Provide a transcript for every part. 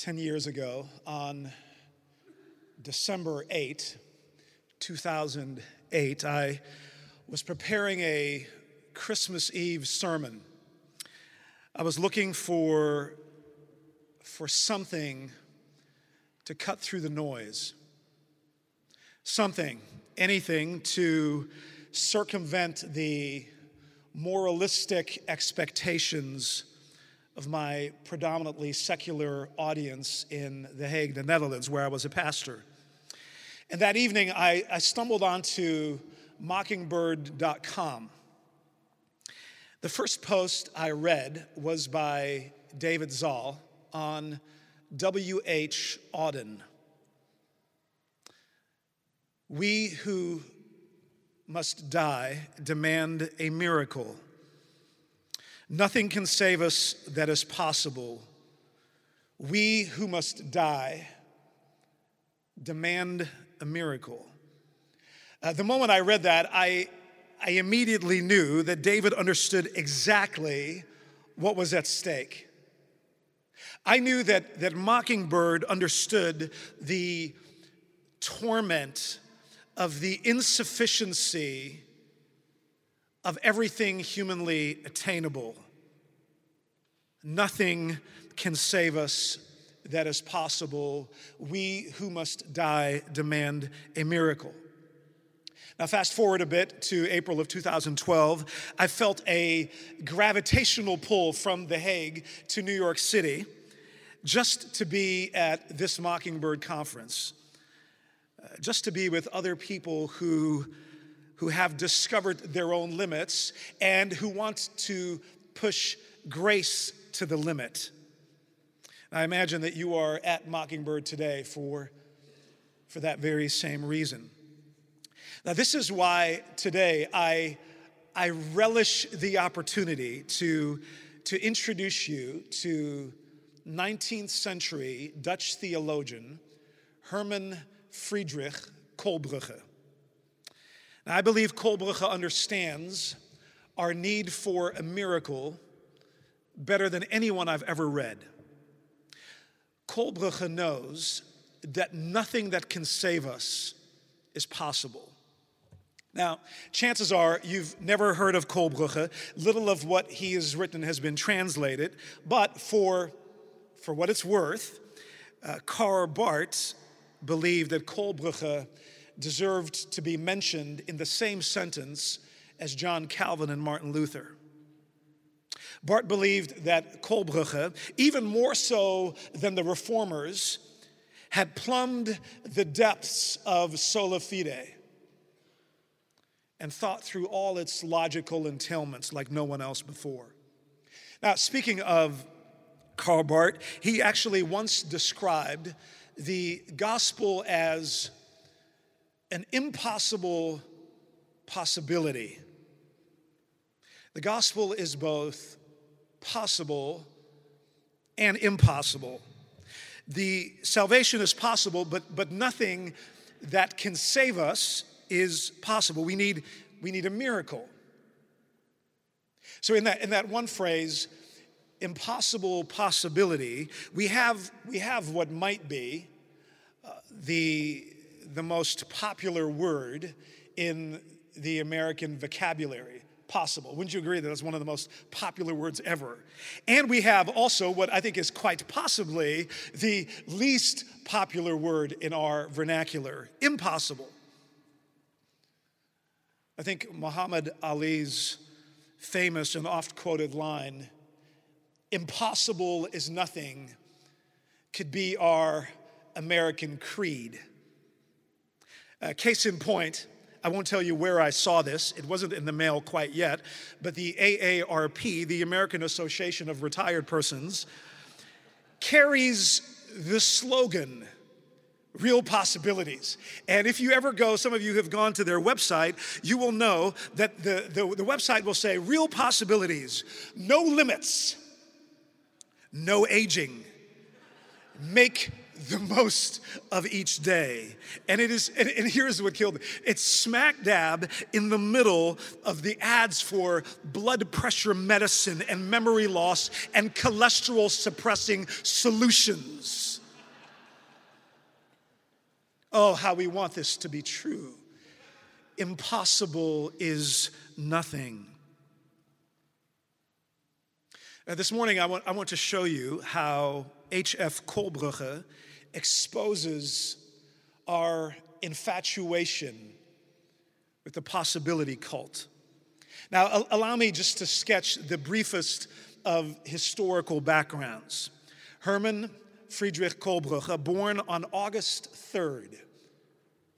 10 years ago on December 8, 2008, I was preparing a Christmas Eve sermon. I was looking for, for something to cut through the noise, something, anything to circumvent the moralistic expectations of my predominantly secular audience in The Hague, the Netherlands, where I was a pastor. And that evening, I, I stumbled onto mockingbird.com. The first post I read was by David Zahl on W.H. Auden. We who must die demand a miracle. Nothing can save us that is possible. We who must die demand a miracle. Uh, the moment I read that, I, I immediately knew that David understood exactly what was at stake. I knew that, that Mockingbird understood the torment of the insufficiency of everything humanly attainable. Nothing can save us that is possible. We who must die demand a miracle. Now, fast forward a bit to April of 2012. I felt a gravitational pull from The Hague to New York City just to be at this Mockingbird conference, uh, just to be with other people who who have discovered their own limits and who want to push grace to the limit. I imagine that you are at Mockingbird today for, for that very same reason. Now, this is why today I, I relish the opportunity to, to introduce you to 19th century Dutch theologian Herman Friedrich Kohlbrugge. Now, I believe Kohlbrugge understands our need for a miracle better than anyone I've ever read. Kohlbrugge knows that nothing that can save us is possible. Now, chances are you've never heard of Kohlbrugge. Little of what he has written has been translated, but for, for what it's worth, uh, Karl Barth believed that Kohlbrugge deserved to be mentioned in the same sentence as John Calvin and Martin Luther. Barth believed that Kohlbrugge, even more so than the reformers, had plumbed the depths of sola fide and thought through all its logical entailments like no one else before. Now, speaking of Karl Barth, he actually once described the gospel as an impossible possibility. The gospel is both possible and impossible. The salvation is possible, but, but nothing that can save us is possible. We need, we need a miracle. So, in that, in that one phrase, impossible possibility, we have, we have what might be uh, the, the most popular word in the American vocabulary possible. Wouldn't you agree that that's one of the most popular words ever? And we have also what I think is quite possibly the least popular word in our vernacular impossible. I think Muhammad Ali's famous and oft quoted line impossible is nothing could be our American creed. Uh, case in point, I won't tell you where I saw this. It wasn't in the mail quite yet, but the AARP, the American Association of Retired Persons, carries the slogan, real possibilities. And if you ever go, some of you have gone to their website, you will know that the, the, the website will say real possibilities, no limits, no aging, make the most of each day. And it is, and, and here's what killed me It's smack dab in the middle of the ads for blood pressure medicine and memory loss and cholesterol suppressing solutions. Oh, how we want this to be true. Impossible is nothing. This morning, I want, I want to show you how H.F. Kohlbrugge exposes our infatuation with the possibility cult. Now, allow me just to sketch the briefest of historical backgrounds. Herman Friedrich Kohlbrugge, uh, born on August 3rd,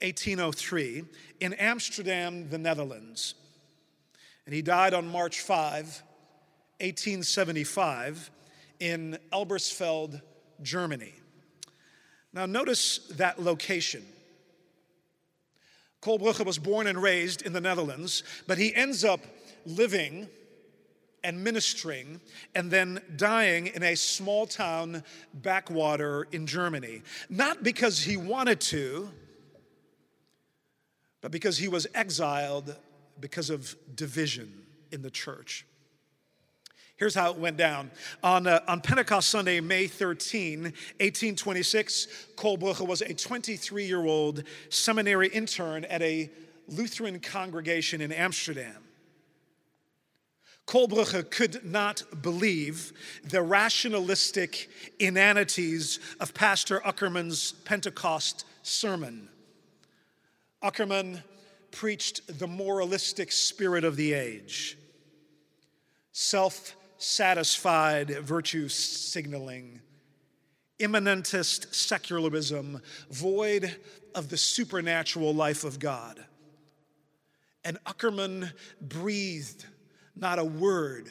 1803, in Amsterdam, the Netherlands. And he died on March 5, 1875, in Elbersfeld, Germany. Now, notice that location. Kohlbrugge was born and raised in the Netherlands, but he ends up living and ministering and then dying in a small town backwater in Germany. Not because he wanted to, but because he was exiled because of division in the church. Here's how it went down. On, uh, on Pentecost Sunday, May 13, 1826, Kohlbrugge was a 23 year old seminary intern at a Lutheran congregation in Amsterdam. Kohlbrugge could not believe the rationalistic inanities of Pastor Uckermann's Pentecost sermon. Uckermann preached the moralistic spirit of the age, self satisfied virtue signaling, immanentist secularism, void of the supernatural life of God. And Uckermann breathed not a word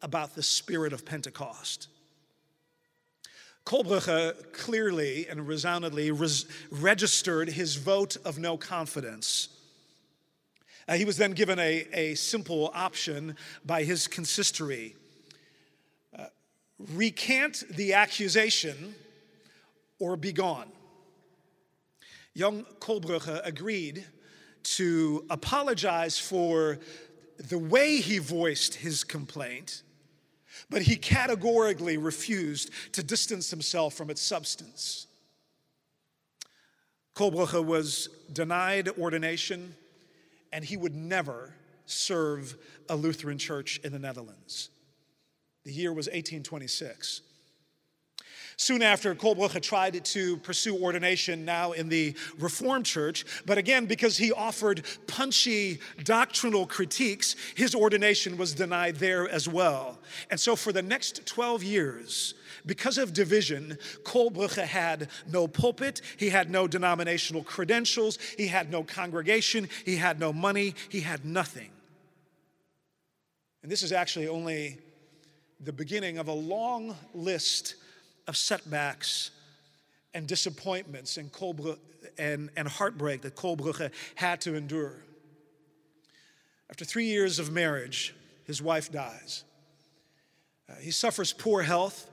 about the spirit of Pentecost. Kohlbrugge clearly and resoundingly res- registered his vote of no confidence. Uh, he was then given a, a simple option by his consistory uh, recant the accusation or be gone. Young Kohlbrugge agreed to apologize for the way he voiced his complaint, but he categorically refused to distance himself from its substance. Kohlbrugge was denied ordination, and he would never serve a Lutheran church in the Netherlands. The year was 1826. Soon after, Kohlbrugge tried to pursue ordination now in the Reformed Church, but again, because he offered punchy doctrinal critiques, his ordination was denied there as well. And so, for the next 12 years, because of division, Kohlbrugge had no pulpit, he had no denominational credentials, he had no congregation, he had no money, he had nothing. And this is actually only the beginning of a long list of setbacks and disappointments and, Kohlbrugge, and, and heartbreak that Kohlbrugge had to endure. After three years of marriage, his wife dies. Uh, he suffers poor health.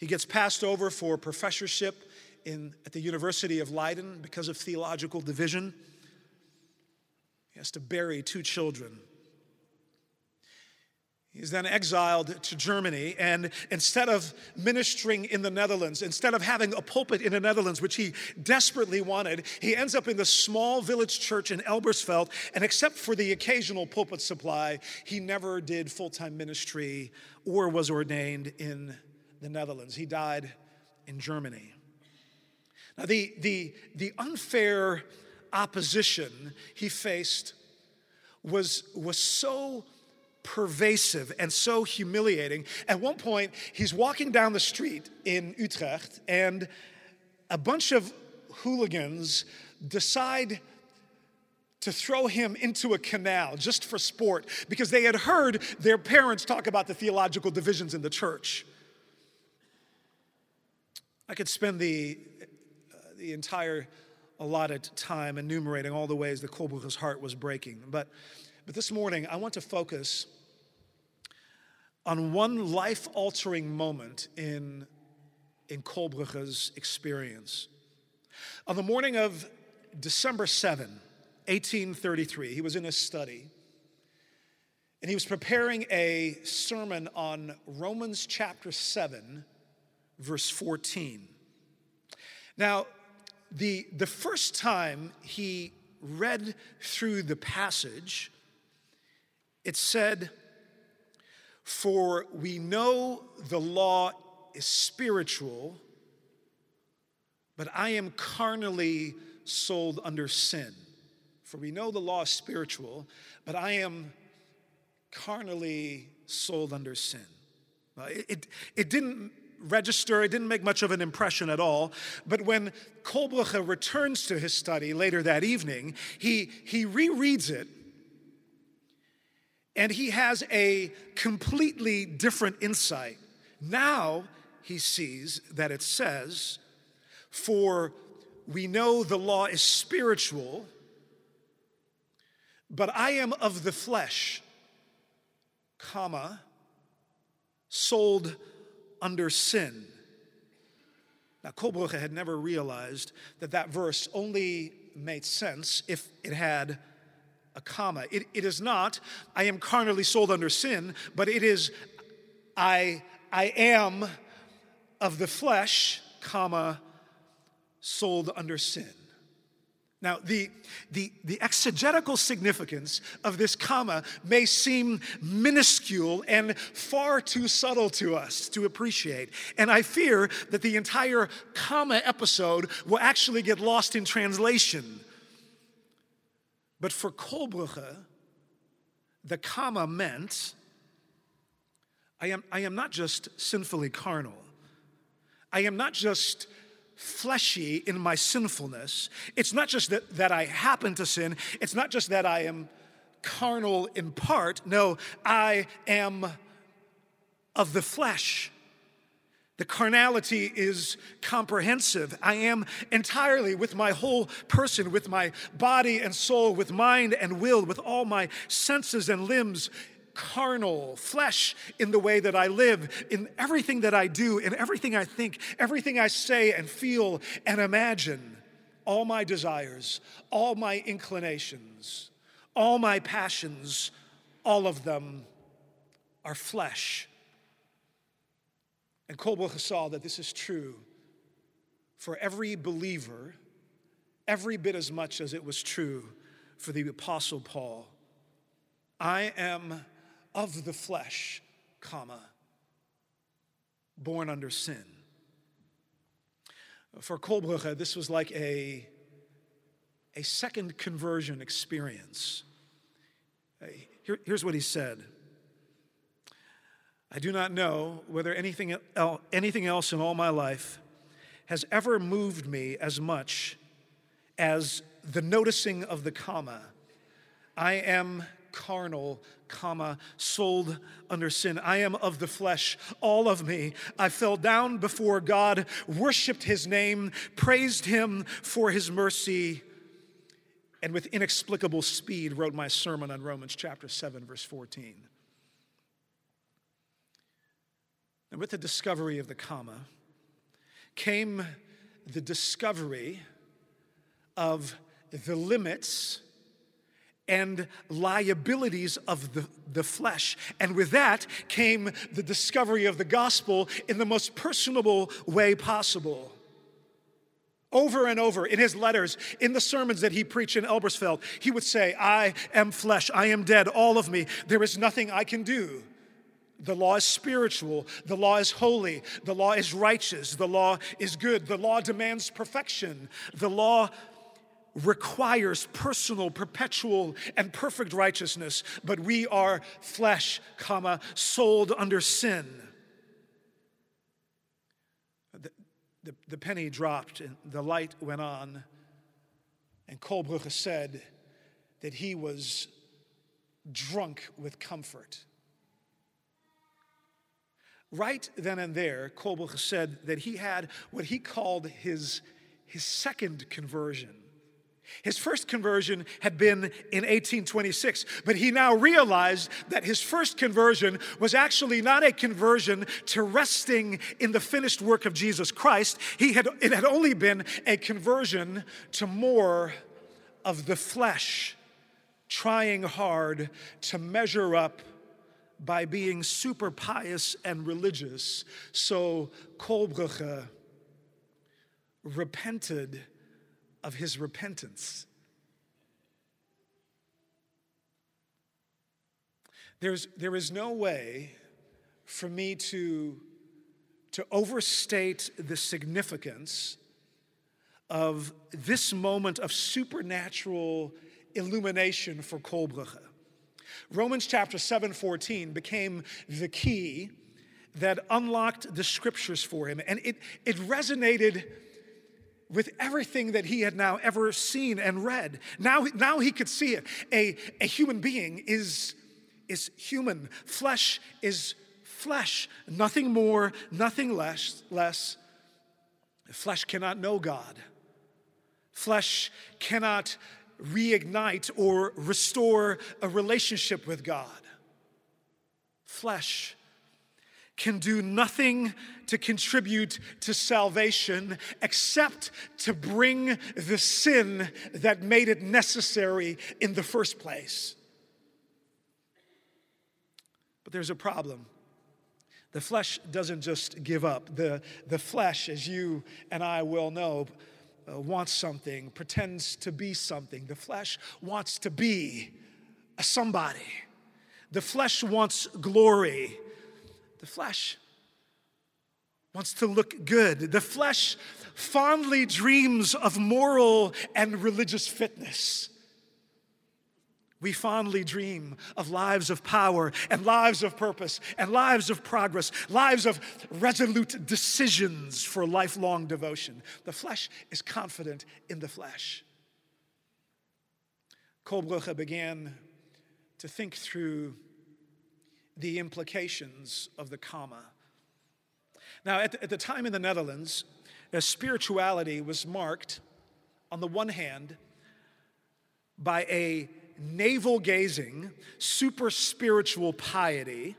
He gets passed over for professorship in, at the University of Leiden because of theological division. He has to bury two children He's then exiled to Germany, and instead of ministering in the Netherlands, instead of having a pulpit in the Netherlands, which he desperately wanted, he ends up in the small village church in Elbersfeld. And except for the occasional pulpit supply, he never did full time ministry or was ordained in the Netherlands. He died in Germany. Now, the, the, the unfair opposition he faced was, was so pervasive and so humiliating. At one point, he's walking down the street in Utrecht, and a bunch of hooligans decide to throw him into a canal just for sport because they had heard their parents talk about the theological divisions in the church. I could spend the, uh, the entire allotted time enumerating all the ways that Kohlbrugge's heart was breaking, but but this morning, I want to focus on one life altering moment in, in Kohlbrugge's experience. On the morning of December 7, 1833, he was in his study and he was preparing a sermon on Romans chapter 7, verse 14. Now, the, the first time he read through the passage, it said, For we know the law is spiritual, but I am carnally sold under sin. For we know the law is spiritual, but I am carnally sold under sin. It, it, it didn't register, it didn't make much of an impression at all. But when Kohlbrugge returns to his study later that evening, he, he rereads it and he has a completely different insight. Now he sees that it says, For we know the law is spiritual, but I am of the flesh, comma, sold under sin. Now, Kohlbrugge had never realized that that verse only made sense if it had a comma. It, it is not, I am carnally sold under sin, but it is, I, I am of the flesh, comma, sold under sin. Now, the, the, the exegetical significance of this comma may seem minuscule and far too subtle to us to appreciate. And I fear that the entire comma episode will actually get lost in translation. But for Kohlbrugge, the comma meant I am, I am not just sinfully carnal, I am not just fleshy in my sinfulness. It's not just that, that I happen to sin, it's not just that I am carnal in part. No, I am of the flesh. The carnality is comprehensive. I am entirely with my whole person, with my body and soul, with mind and will, with all my senses and limbs carnal, flesh in the way that I live, in everything that I do, in everything I think, everything I say and feel and imagine. All my desires, all my inclinations, all my passions, all of them are flesh. And Kohlbrugge saw that this is true for every believer, every bit as much as it was true for the Apostle Paul. I am of the flesh, comma, born under sin. For Kohlbrugge, this was like a, a second conversion experience. Here, here's what he said. I do not know whether anything, anything else in all my life has ever moved me as much as the noticing of the comma. I am carnal, comma, sold under sin. I am of the flesh, all of me. I fell down before God, worshiped his name, praised him for his mercy, and with inexplicable speed wrote my sermon on Romans chapter 7, verse 14. And with the discovery of the comma came the discovery of the limits and liabilities of the, the flesh. And with that came the discovery of the gospel in the most personable way possible. Over and over in his letters, in the sermons that he preached in Elbersveld, he would say, I am flesh, I am dead, all of me. There is nothing I can do. The law is spiritual. The law is holy. The law is righteous. The law is good. The law demands perfection. The law requires personal, perpetual, and perfect righteousness, but we are flesh, comma, sold under sin. The, the, the penny dropped and the light went on, and Kohlbrugge said that he was drunk with comfort. Right then and there, Kohlbrugge said that he had what he called his, his second conversion. His first conversion had been in 1826, but he now realized that his first conversion was actually not a conversion to resting in the finished work of Jesus Christ. He had, it had only been a conversion to more of the flesh, trying hard to measure up by being super pious and religious. So Kohlbrugge uh, repented of his repentance. There's, there is no way for me to, to overstate the significance of this moment of supernatural illumination for Kol Romans chapter 7 14 became the key that unlocked the scriptures for him, and it, it resonated with everything that he had now ever seen and read. Now, now he could see it. A, a human being is, is human, flesh is flesh, nothing more, nothing less. less. Flesh cannot know God. Flesh cannot reignite or restore a relationship with God. Flesh can do nothing to contribute to salvation except to bring the sin that made it necessary in the first place. But there's a problem. The flesh doesn't just give up. The, the flesh, as you and I well know, uh, wants something, pretends to be something. The flesh wants to be a somebody. The flesh wants glory. The flesh wants to look good. The flesh fondly dreams of moral and religious fitness. We fondly dream of lives of power and lives of purpose and lives of progress, lives of resolute decisions for lifelong devotion. The flesh is confident in the flesh. Kohlbrugge began to think through the implications of the comma. Now, at the, at the time in the Netherlands, uh, spirituality was marked, on the one hand, by a navel gazing, super spiritual piety,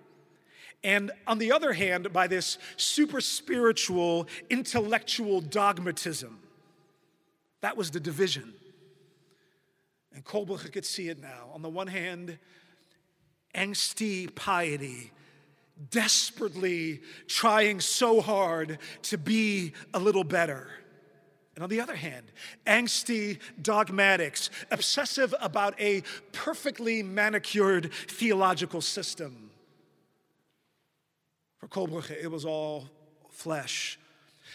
and on the other hand, by this super spiritual, intellectual dogmatism. That was the division. And Kol could see it now. On the one hand, angsty piety, desperately trying so hard to be a little better. And on the other hand, angsty dogmatics, obsessive about a perfectly manicured theological system. For Kol it was all flesh.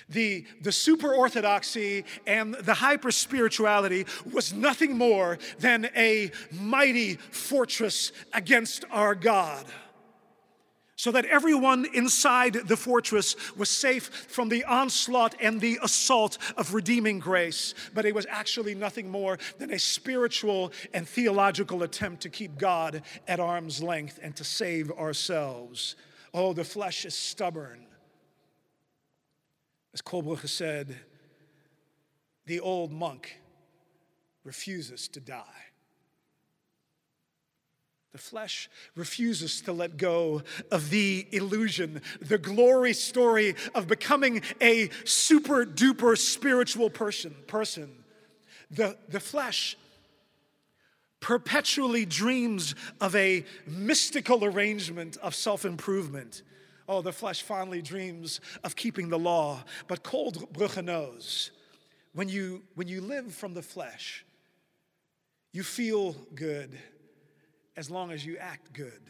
The, the super orthodoxy and the hyper spirituality was nothing more than a mighty fortress against our God so that everyone inside the fortress was safe from the onslaught and the assault of redeeming grace. But it was actually nothing more than a spiritual and theological attempt to keep God at arm's length and to save ourselves. Oh, the flesh is stubborn. As Kol said, the old monk refuses to die. The flesh refuses to let go of the illusion, the glory story of becoming a super duper spiritual person. person. The, the flesh perpetually dreams of a mystical arrangement of self improvement. Oh, the flesh fondly dreams of keeping the law, but Kohlbrugge knows when you, when you live from the flesh, you feel good as long as you act good.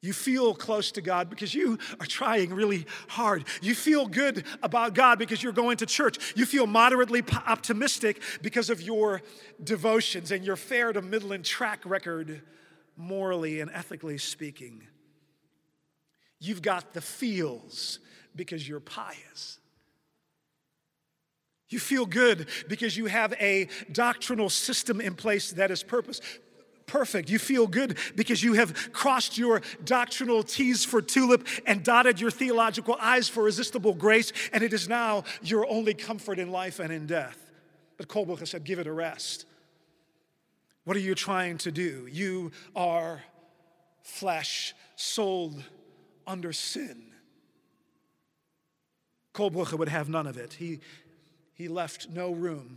You feel close to God because you are trying really hard. You feel good about God because you're going to church. You feel moderately optimistic because of your devotions and your fair to middling track record, morally and ethically speaking. You've got the feels because you're pious. You feel good because you have a doctrinal system in place that is purpose perfect. You feel good because you have crossed your doctrinal T's for tulip and dotted your theological I's for irresistible grace, and it is now your only comfort in life and in death. But Kohlbrugge said, Give it a rest. What are you trying to do? You are flesh sold under sin. Kol would have none of it. He, he left no room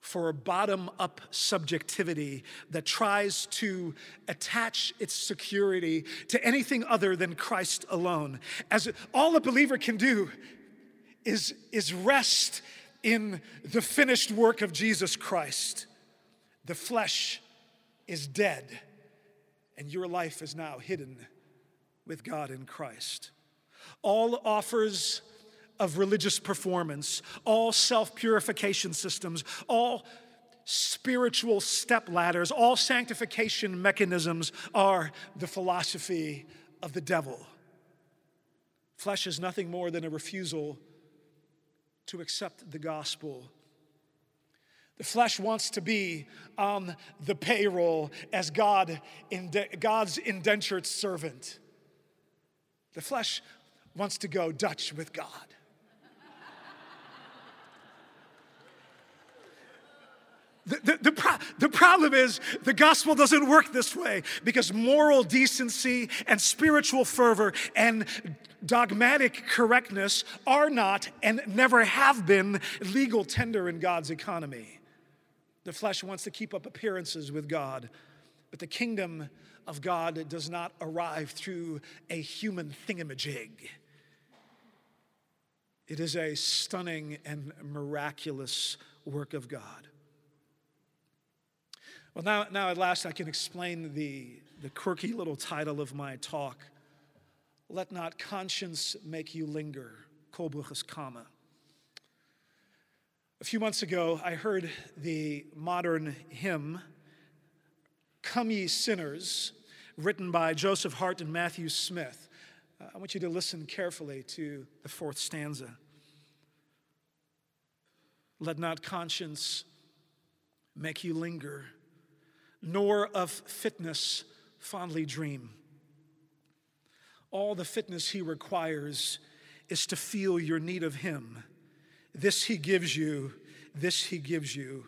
for a bottom up subjectivity that tries to attach its security to anything other than Christ alone. As all a believer can do is, is rest in the finished work of Jesus Christ. The flesh is dead, and your life is now hidden with God in Christ. All offers of religious performance, all self purification systems, all spiritual step ladders, all sanctification mechanisms are the philosophy of the devil. Flesh is nothing more than a refusal to accept the gospel. The flesh wants to be on the payroll as God, God's indentured servant. The flesh wants to go Dutch with God. The, the, the, pro- the, problem is the gospel doesn't work this way because moral decency and spiritual fervor and dogmatic correctness are not and never have been legal tender in God's economy. The flesh wants to keep up appearances with God, but the kingdom of God does not arrive through a human thingamajig. It is a stunning and miraculous work of God. Well, now, now at last I can explain the, the quirky little title of my talk. Let not conscience make you linger. Kohlbrugge's comma. A few months ago, I heard the modern hymn, Come Ye Sinners, written by Joseph Hart and Matthew Smith. Uh, I want you to listen carefully to the fourth stanza. Let not conscience make you linger nor of fitness fondly dream. All the fitness he requires is to feel your need of him. This he gives you, this he gives you.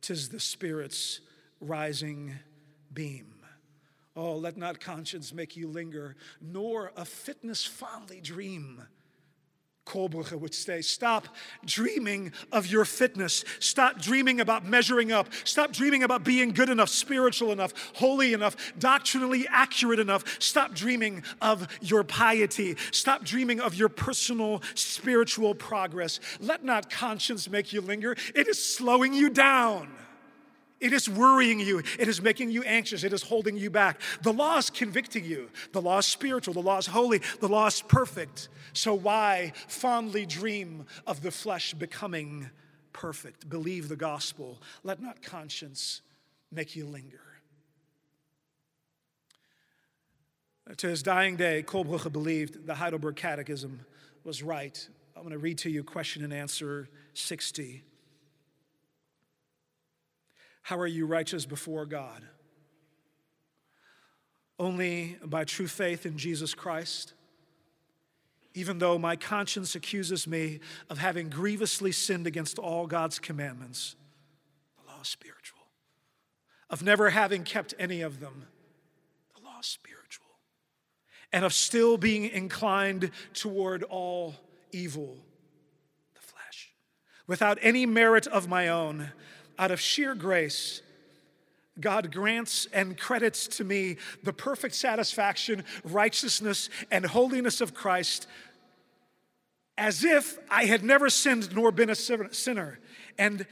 Tis the Spirit's rising beam. Oh, let not conscience make you linger, nor a fitness fondly dream. Kohlbrugge would say, Stop dreaming of your fitness. Stop dreaming about measuring up. Stop dreaming about being good enough, spiritual enough, holy enough, doctrinally accurate enough. Stop dreaming of your piety. Stop dreaming of your personal spiritual progress. Let not conscience make you linger, it is slowing you down. It is worrying you. It is making you anxious. It is holding you back. The law is convicting you. The law is spiritual. The law is holy. The law is perfect. So why fondly dream of the flesh becoming perfect? Believe the gospel. Let not conscience make you linger. To his dying day, Kohlbrugge believed the Heidelberg Catechism was right. I'm going to read to you question and answer 60. How are you righteous before God? Only by true faith in Jesus Christ. Even though my conscience accuses me of having grievously sinned against all God's commandments, the law is spiritual, of never having kept any of them, the law is spiritual, and of still being inclined toward all evil, the flesh, without any merit of my own out of sheer grace, God grants and credits to me the perfect satisfaction, righteousness, and holiness of Christ as if I had never sinned nor been a sinner, and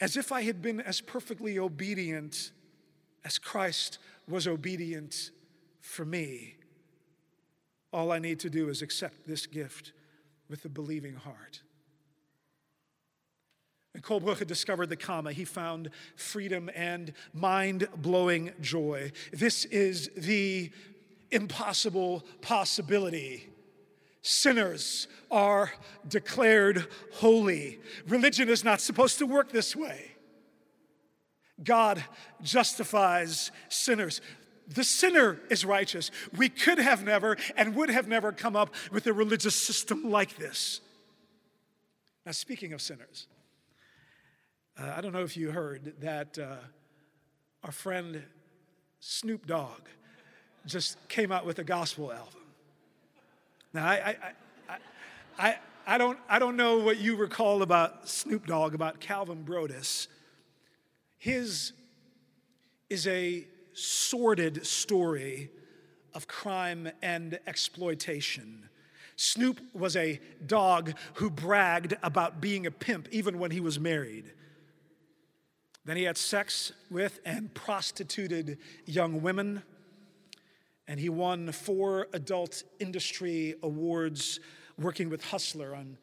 as if I had been as perfectly obedient as Christ was obedient for me. All I need to do is accept this gift with a believing heart. When Kohlbrugge discovered the comma, he found freedom and mind blowing joy. This is the impossible possibility. Sinners are declared holy. Religion is not supposed to work this way. God justifies sinners. The sinner is righteous. We could have never and would have never come up with a religious system like this. Now, speaking of sinners, uh, I don't know if you heard that uh, our friend Snoop Dogg just came out with a gospel album. Now, I, I, I, I, I, don't, I don't know what you recall about Snoop Dogg, about Calvin Broadus. His is a sordid story of crime and exploitation Snoop was a dog who bragged about being a pimp even when he was married. Then he had sex with and prostituted young women. And he won four adult industry awards working with Hustler on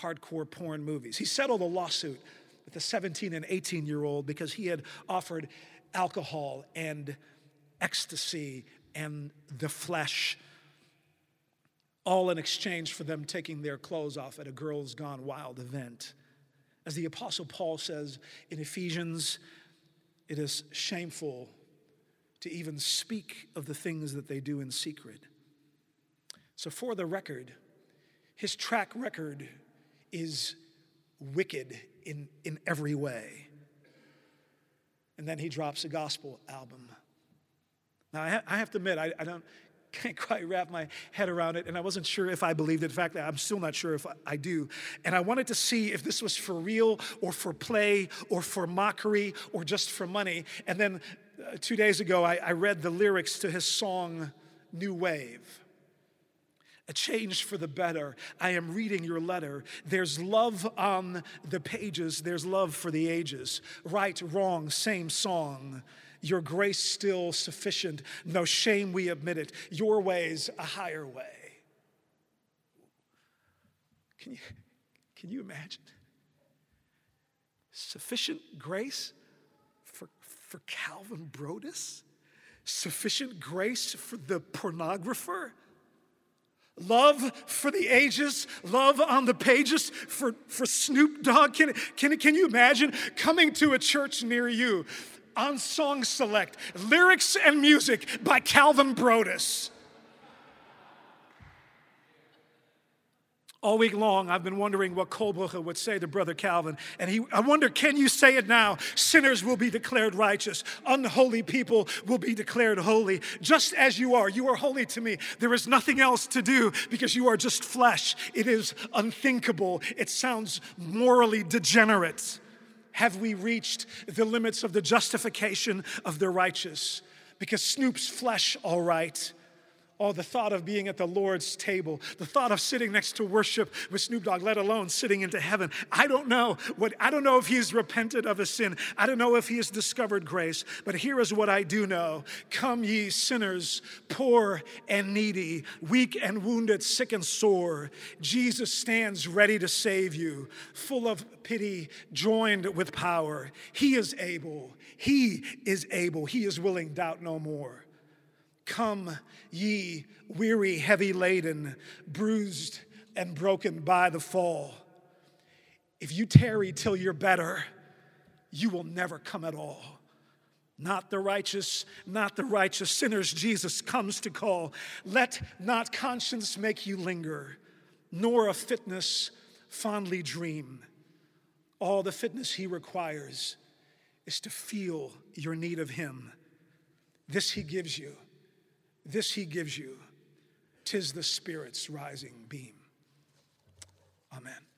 hardcore porn movies. He settled a lawsuit with a 17 and 18 year old because he had offered alcohol and ecstasy and the flesh all in exchange for them taking their clothes off at a Girls Gone Wild event. As the Apostle Paul says in Ephesians, it is shameful to even speak of the things that they do in secret. So, for the record, his track record is wicked in, in every way. And then he drops a gospel album. Now, I, ha- I have to admit, I don't can't quite wrap my head around it, and I wasn't sure if I believed it. In fact, I'm still not sure if I do. And I wanted to see if this was for real or for play or for mockery or just for money. And then uh, two days ago, I, I read the lyrics to his song, New Wave a change for the better. I am reading your letter. There's love on the pages, there's love for the ages. Right, wrong, same song. Your grace still sufficient. No shame, we admit it. Your ways, a higher way. Can you, can you imagine? Sufficient grace for, for Calvin Broadus? Sufficient grace for the pornographer? Love for the ages, love on the pages for, for Snoop Dogg. Can, can, can you imagine coming to a church near you on Song Select, lyrics and music by Calvin Broadus. All week long, I've been wondering what Kohlbrugge would say to Brother Calvin. And he, I wonder, can you say it now? Sinners will be declared righteous. Unholy people will be declared holy. Just as you are, you are holy to me. There is nothing else to do because you are just flesh. It is unthinkable. It sounds morally degenerate. Have we reached the limits of the justification of the righteous? Because Snoop's flesh, all right, Oh, the thought of being at the Lord's table, the thought of sitting next to worship with Snoop Dogg, let alone sitting into heaven. I don't know what I don't know if he's repented of his sin. I don't know if he has discovered grace, but here is what I do know. Come ye sinners, poor and needy, weak and wounded, sick and sore. Jesus stands ready to save you, full of pity, joined with power. He is able. He is able. He is willing, doubt no more. Come, ye weary, heavy laden, bruised and broken by the fall. If you tarry till you're better, you will never come at all. Not the righteous, not the righteous sinners Jesus comes to call. Let not conscience make you linger, nor a fitness fondly dream. All the fitness he requires is to feel your need of him. This he gives you. This he gives you. Tis the Spirit's rising beam. Amen.